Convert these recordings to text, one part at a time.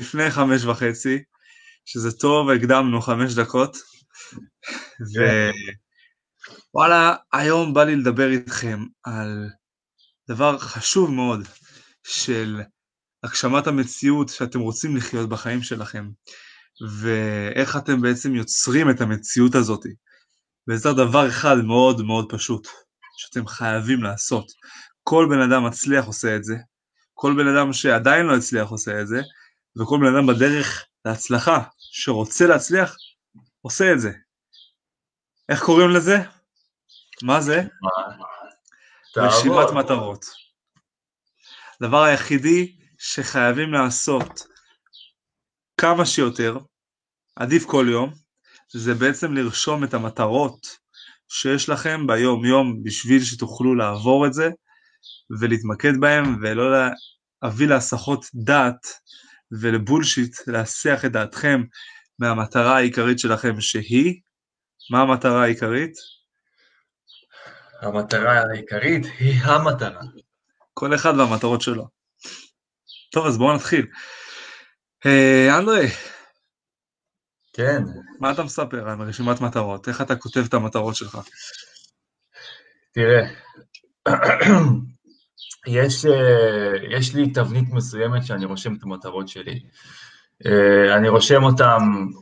לפני חמש וחצי, שזה טוב, הקדמנו חמש דקות, ווואלה, היום בא לי לדבר איתכם על דבר חשוב מאוד של הגשמת המציאות שאתם רוצים לחיות בחיים שלכם, ואיך אתם בעצם יוצרים את המציאות הזאת. וזה דבר אחד מאוד מאוד פשוט, שאתם חייבים לעשות. כל בן אדם מצליח עושה את זה, כל בן אדם שעדיין לא הצליח עושה את זה, וכל בן אדם בדרך להצלחה, שרוצה להצליח, עושה את זה. איך קוראים לזה? מה זה? רשימת מטרות. הדבר היחידי שחייבים לעשות כמה שיותר, עדיף כל יום, זה בעצם לרשום את המטרות שיש לכם ביום יום בשביל שתוכלו לעבור את זה ולהתמקד בהם ולא להביא להסחות דעת ולבולשיט להסיח את דעתכם מהמטרה העיקרית שלכם שהיא, מה המטרה העיקרית? המטרה העיקרית היא המטרה. כל אחד והמטרות שלו. טוב, אז בואו נתחיל. אה, אנדרי. כן. מה אתה מספר על רשימת מטרות? איך אתה כותב את המטרות שלך? תראה, יש, אה, יש לי תבנית מסוימת שאני רושם את המטרות שלי. אה, אני רושם אותן,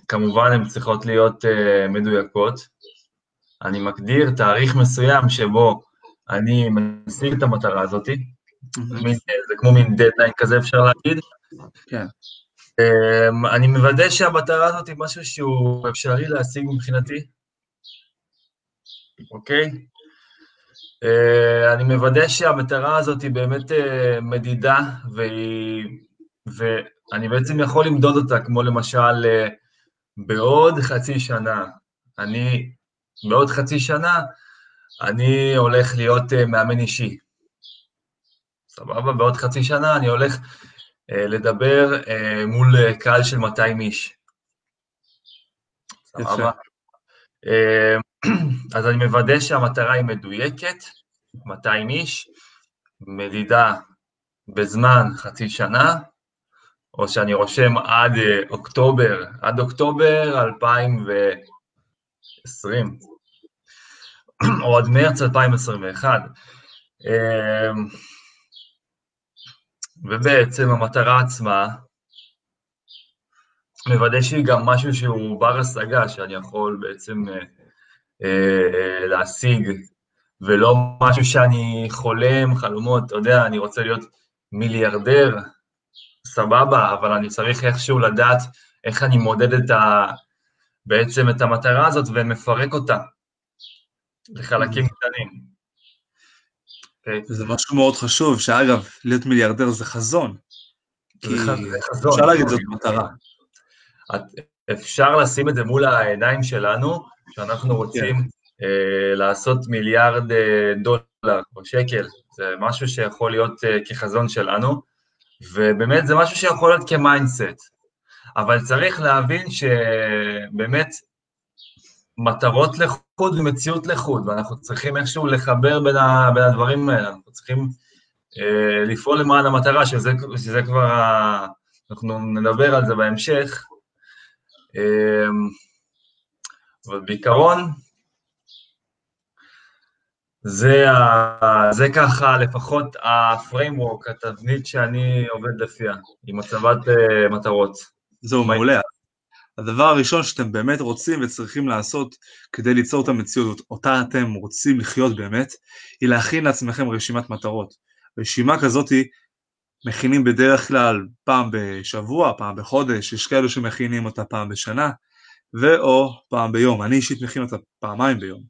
כמובן הן צריכות להיות אה, מדויקות. אני מגדיר תאריך מסוים שבו אני משיג את המטרה הזאת, זה כמו מין דדליין כזה אפשר להגיד. כן. אני מוודא שהמטרה הזאת היא משהו שהוא אפשרי להשיג מבחינתי, אוקיי? Uh, אני מוודא שהמטרה הזאת היא באמת uh, מדידה, ואני בעצם יכול למדוד אותה, כמו למשל, uh, בעוד חצי שנה, אני, בעוד חצי שנה, אני הולך להיות uh, מאמן אישי. סבבה? בעוד חצי שנה אני הולך uh, לדבר uh, מול uh, קהל של 200 איש. סבבה? אז אני מוודא שהמטרה היא מדויקת, 200 איש, מדידה בזמן חצי שנה, או שאני רושם עד אוקטובר, עד אוקטובר 2020, או עד מרץ 2021. ובעצם המטרה עצמה, מוודא שהיא גם משהו שהוא בר השגה, שאני יכול בעצם אה, אה, להשיג, ולא משהו שאני חולם, חלומות, אתה יודע, אני רוצה להיות מיליארדר, סבבה, אבל אני צריך איכשהו לדעת איך אני מודד את ה... בעצם את המטרה הזאת ומפרק אותה לחלקים. קטנים. Okay. זה משהו מאוד חשוב, שאגב, להיות מיליארדר זה חזון. זה חזון. אפשר להגיד זאת מטרה. אפשר לשים את זה מול העיניים שלנו, שאנחנו רוצים yeah. אה, לעשות מיליארד אה, דולר או שקל, זה משהו שיכול להיות אה, כחזון שלנו, ובאמת זה משהו שיכול להיות כ mindset, אבל צריך להבין שבאמת מטרות לחוד ומציאות לחוד, ואנחנו צריכים איכשהו לחבר בין, ה, בין הדברים האלה, אנחנו צריכים אה, לפעול למען המטרה, שזה, שזה כבר, ה, אנחנו נדבר על זה בהמשך, אבל בעיקרון, זה, ה, זה ככה לפחות ה-framework, התבנית שאני עובד לפיה, עם הצבת uh, מטרות. זהו, מעולה. הדבר הראשון שאתם באמת רוצים וצריכים לעשות כדי ליצור את המציאות אותה אתם רוצים לחיות באמת, היא להכין לעצמכם רשימת מטרות. רשימה כזאת מכינים בדרך כלל פעם בשבוע, פעם בחודש, יש כאלו שמכינים אותה פעם בשנה, ואו פעם ביום, אני אישית מכין אותה פעמיים ביום.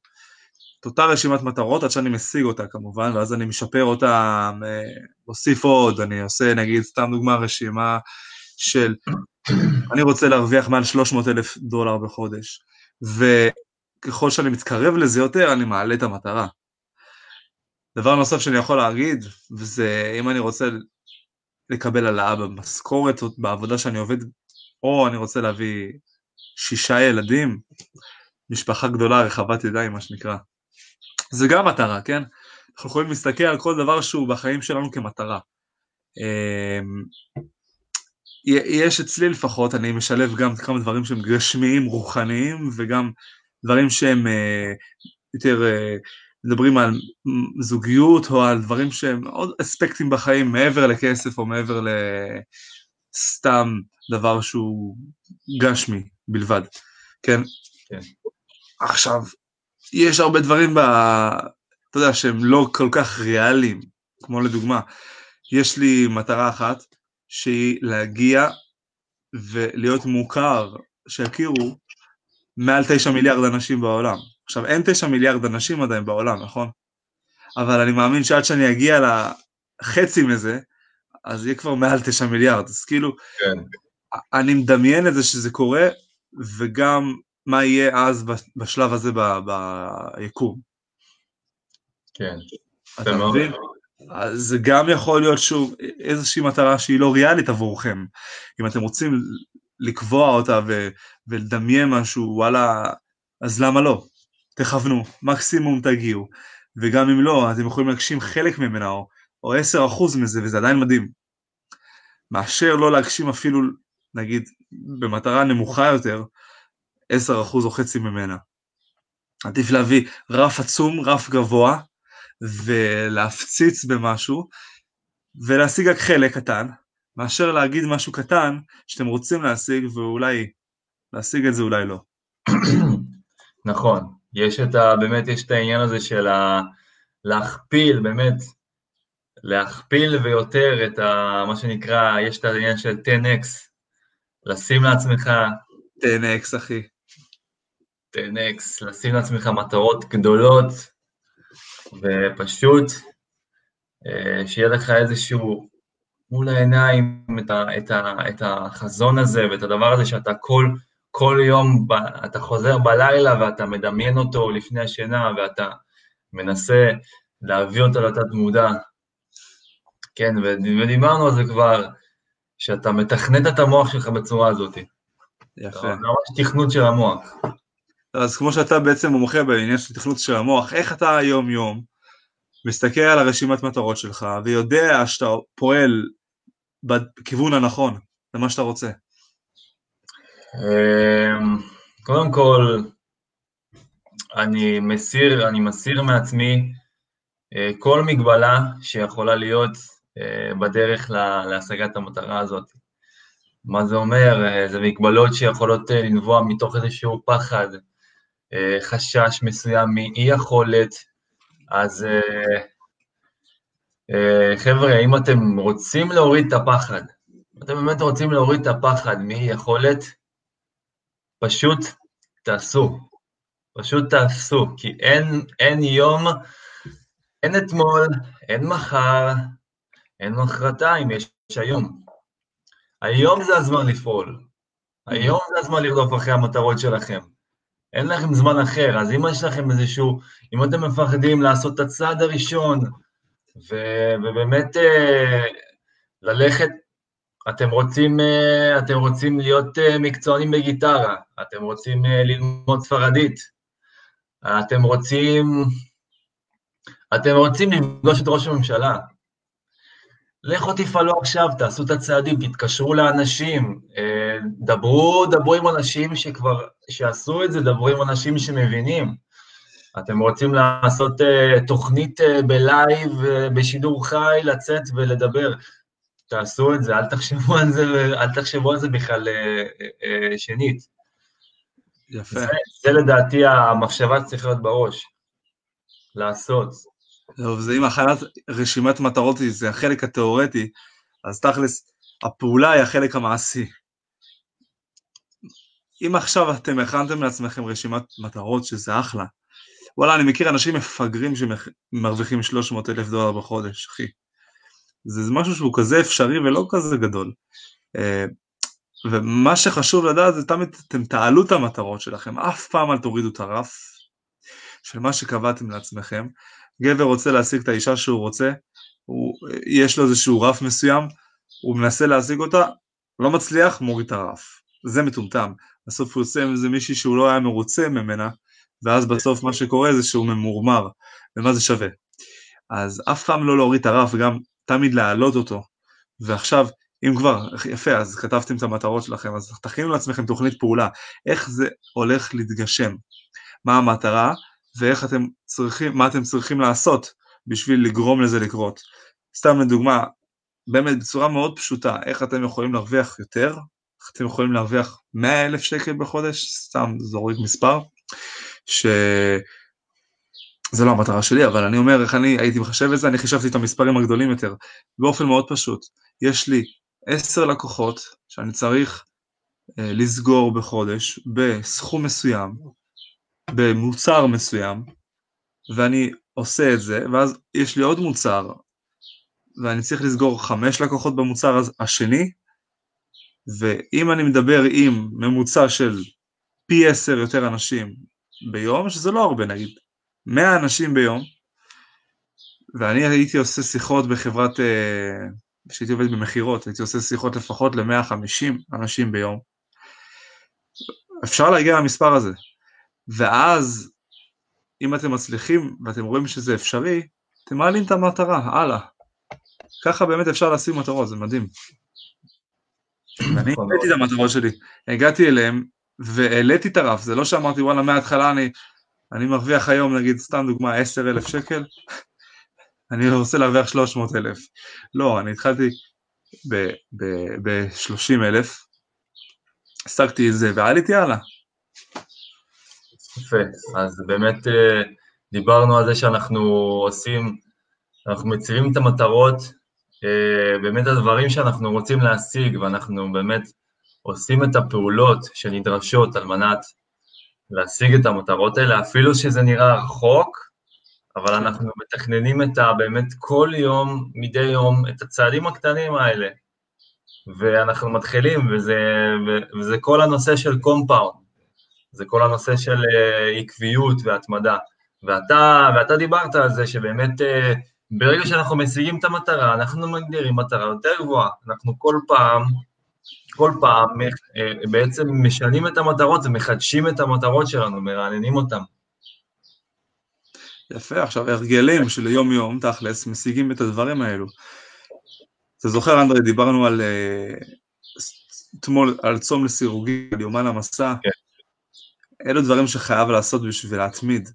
את אותה רשימת מטרות עד שאני משיג אותה כמובן, ואז אני משפר אותה, מוסיף עוד, אני עושה נגיד, סתם דוגמה, רשימה של אני רוצה להרוויח מעל 300 אלף דולר בחודש, וככל שאני מתקרב לזה יותר, אני מעלה את המטרה. דבר נוסף שאני יכול להגיד, וזה אם אני רוצה לקבל העלאה במשכורת בעבודה שאני עובד, או אני רוצה להביא שישה ילדים, משפחה גדולה, רחבת ידיים, מה שנקרא. זה גם מטרה, כן? אנחנו יכולים להסתכל על כל דבר שהוא בחיים שלנו כמטרה. אמ, יש אצלי לפחות, אני משלב גם כמה דברים שהם גשמיים, רוחניים, וגם דברים שהם אה, יותר אה, מדברים על זוגיות או על דברים שהם עוד אספקטים בחיים מעבר לכסף או מעבר לסתם דבר שהוא גשמי בלבד, כן? כן. עכשיו, יש הרבה דברים, ב... אתה יודע, שהם לא כל כך ריאליים, כמו לדוגמה, יש לי מטרה אחת, שהיא להגיע ולהיות מוכר, שיכירו מעל תשע מיליארד אנשים בעולם. עכשיו, אין תשע מיליארד אנשים עדיין בעולם, נכון? אבל אני מאמין שעד שאני אגיע לחצי מזה, אז יהיה כבר מעל תשע מיליארד. אז כאילו, כן. אני מדמיין את זה שזה קורה, וגם מה יהיה אז בשלב הזה ביקום. כן. אתה מבין? אז זה גם יכול להיות שוב איזושהי מטרה שהיא לא ריאלית עבורכם. אם אתם רוצים לקבוע אותה ו- ולדמיין משהו, וואלה, אז למה לא? תכוונו, מקסימום תגיעו, וגם אם לא, אתם יכולים להגשים חלק ממנה, או, או 10% מזה, וזה עדיין מדהים. מאשר לא להגשים אפילו, נגיד, במטרה נמוכה יותר, 10% או חצי ממנה. עדיף להביא רף עצום, רף גבוה, ולהפציץ במשהו, ולהשיג רק חלק קטן, מאשר להגיד משהו קטן שאתם רוצים להשיג, ואולי להשיג את זה, אולי לא. נכון, יש את ה... באמת יש את העניין הזה של ה... להכפיל, באמת, להכפיל ויותר את ה... מה שנקרא, יש את העניין של 10x, לשים לעצמך... 10x, אחי. 10x, לשים לעצמך מטרות גדולות, ופשוט אה, שיהיה לך איזשהו מול העיניים את, ה, את, ה, את החזון הזה ואת הדבר הזה שאתה כל, כל יום, אתה חוזר בלילה ואתה מדמיין אותו לפני השינה ואתה מנסה להביא אותו לתת מודע. כן, ודיברנו על זה כבר, שאתה מתכנת את המוח שלך בצורה הזאת. יפה. זה ממש תכנות של המוח. אז כמו שאתה בעצם מומחה בעניין של תכנות של המוח, איך אתה היום-יום מסתכל על הרשימת מטרות שלך ויודע שאתה פועל בכיוון הנכון, למה שאתה רוצה? אמ, קודם כל, אני מסיר, אני מסיר מעצמי אה, כל מגבלה שיכולה להיות אה, בדרך להשגת המטרה הזאת. מה זה אומר? אה, זה מגבלות שיכולות לנבוע מתוך איזשהו פחד, חשש מסוים מאי יכולת, אז חבר'ה, אם אתם רוצים להוריד את הפחד, אתם באמת רוצים להוריד את הפחד מאי יכולת, פשוט תעשו, פשוט תעשו, כי אין, אין יום, אין אתמול, אין מחר, אין מחרתיים, יש היום. היום זה הזמן לפעול, היום זה הזמן לרדוף אחרי המטרות שלכם. אין לכם זמן אחר, אז אם יש לכם איזשהו, אם אתם מפחדים לעשות את הצעד הראשון, ו, ובאמת אה, ללכת אתם רוצים, אה, אתם רוצים להיות אה, מקצוענים בגיטרה, אתם רוצים אה, ללמוד ספרדית, אתם רוצים, אתם רוצים לפגוש את ראש הממשלה. לכו תפעלו עכשיו, תעשו את הצעדים, תתקשרו לאנשים, דברו, דברו עם אנשים שכבר, שעשו את זה, דברו עם אנשים שמבינים. אתם רוצים לעשות תוכנית בלייב, בשידור חי, לצאת ולדבר. תעשו את זה, אל תחשבו על זה, אל תחשבו על זה בכלל אה, אה, אה, שנית. יפה. זה, זה לדעתי המחשבה שצריכה להיות בראש, לעשות. טוב, זה אם הכנת רשימת מטרות זה החלק התיאורטי, אז תכלס, הפעולה היא החלק המעשי. אם עכשיו אתם הכנתם לעצמכם רשימת מטרות, שזה אחלה, וואלה, אני מכיר אנשים מפגרים שמרוויחים 300 אלף דולר בחודש, אחי. זה משהו שהוא כזה אפשרי ולא כזה גדול. אה, ומה שחשוב לדעת זה תמיד אתם תעלו את המטרות שלכם, אף פעם אל תורידו את הרף של מה שקבעתם לעצמכם. גבר רוצה להשיג את האישה שהוא רוצה, הוא, יש לו איזשהו רף מסוים, הוא מנסה להשיג אותה, לא מצליח, מוריד את הרף. זה מטומטם. בסוף הוא יוצא עם איזה מישהי שהוא לא היה מרוצה ממנה, ואז בסוף מה שקורה זה שהוא ממורמר, ומה זה שווה. אז אף פעם לא להוריד את הרף, גם תמיד להעלות אותו. ועכשיו, אם כבר, יפה, אז כתבתם את המטרות שלכם, אז תכינו לעצמכם תוכנית פעולה, איך זה הולך להתגשם, מה המטרה? ואיך אתם צריכים, מה אתם צריכים לעשות בשביל לגרום לזה לקרות. סתם לדוגמה, באמת בצורה מאוד פשוטה, איך אתם יכולים להרוויח יותר, איך אתם יכולים להרוויח 100 אלף שקל בחודש, סתם זורק מספר, ש... זה לא המטרה שלי, אבל אני אומר איך אני הייתי מחשב את זה, אני חישבתי את המספרים הגדולים יותר, באופן מאוד פשוט. יש לי עשר לקוחות שאני צריך אה, לסגור בחודש בסכום מסוים, במוצר מסוים, ואני עושה את זה, ואז יש לי עוד מוצר, ואני צריך לסגור חמש לקוחות במוצר השני, ואם אני מדבר עם ממוצע של פי עשר יותר אנשים ביום, שזה לא הרבה נגיד, 100 אנשים ביום, ואני הייתי עושה שיחות בחברת, אה, כשהייתי עובד במכירות, הייתי עושה שיחות לפחות ל-150 אנשים ביום. אפשר להגיע למספר הזה. ואז, אם אתם מצליחים ואתם רואים שזה אפשרי, אתם מעלים את המטרה, הלאה. ככה באמת אפשר לשים מטרות, זה מדהים. ואני נכון העליתי את המטרות שלי, הגעתי אליהם והעליתי את הרף, זה לא שאמרתי וואלה מההתחלה אני אני מרוויח היום נגיד סתם דוגמה 10 אלף שקל, אני רוצה להרוויח 300 אלף. לא, אני התחלתי ב-30 אלף, השגתי את זה ועליתי הלאה. יפה, אז באמת אה, דיברנו על זה שאנחנו עושים, אנחנו מציבים את המטרות, אה, באמת הדברים שאנחנו רוצים להשיג ואנחנו באמת עושים את הפעולות שנדרשות על מנת להשיג את המטרות האלה, אפילו שזה נראה רחוק, אבל אנחנו מתכננים את ה... באמת כל יום, מדי יום, את הצעדים הקטנים האלה. ואנחנו מתחילים, וזה, וזה כל הנושא של קומפאונד, זה כל הנושא של uh, עקביות והתמדה. ואתה, ואתה דיברת על זה שבאמת uh, ברגע שאנחנו משיגים את המטרה, אנחנו מגדירים מטרה יותר גבוהה. אנחנו כל פעם כל פעם אה, בעצם משנים את המטרות ומחדשים את המטרות שלנו, מרעננים אותן. יפה, עכשיו הרגלים של יום-יום, תכלס, משיגים את הדברים האלו. אתה זוכר, אנדרי, דיברנו על אה, אתמול, על צום לסירוגי, על יומן המסע. כן. אלו דברים שחייב לעשות בשביל להתמיד.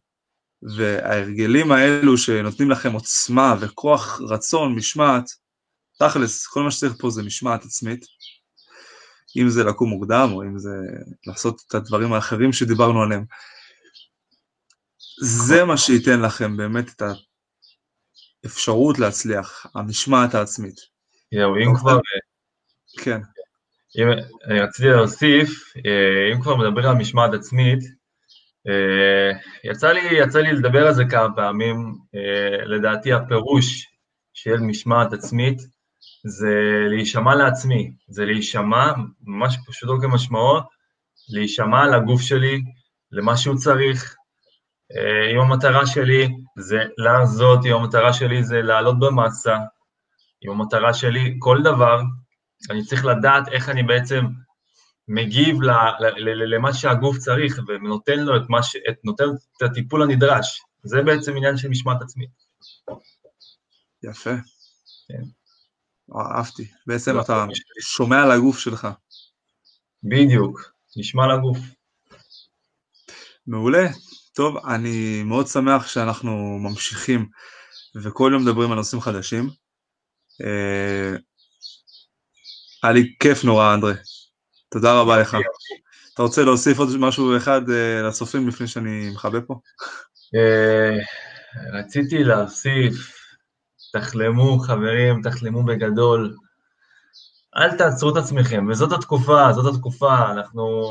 וההרגלים האלו שנותנים לכם עוצמה וכוח רצון, משמעת, תכלס, כל מה שצריך פה זה משמעת עצמית. אם זה לקום מוקדם, או אם זה לעשות את הדברים האחרים שדיברנו עליהם. זה מה שייתן לכם באמת את האפשרות להצליח, המשמעת העצמית. זהו, אם כבר... כן. אם, אני רציתי להוסיף, אה, אם כבר מדבר על משמעת עצמית, אה, יצא לי, יצא לי לדבר על זה כמה פעמים, אה, לדעתי הפירוש של משמעת עצמית זה להישמע לעצמי, זה להישמע, ממש פשוטו כמשמעו, להישמע לגוף שלי, למה שהוא צריך. אה, אם המטרה שלי זה לעזות, אם המטרה שלי זה לעלות במסה, אם המטרה שלי, כל דבר, אני צריך לדעת איך אני בעצם מגיב למה שהגוף צריך ונותן לו את, ש... את, נותן את הטיפול הנדרש. זה בעצם עניין של משמעת עצמית. יפה. כן. אהבתי. בעצם לא, אתה שומע על הגוף שלך. בדיוק, נשמע לגוף. מעולה. טוב, אני מאוד שמח שאנחנו ממשיכים וכל יום מדברים על נושאים חדשים. אה, היה לי כיף נורא, אנדרי. תודה רבה לך. אתה רוצה להוסיף עוד משהו אחד אה, לצופים לפני שאני מכבה פה? אה, רציתי להוסיף תחלמו חברים, תחלמו בגדול. אל תעצרו את עצמכם, וזאת התקופה, זאת התקופה, אנחנו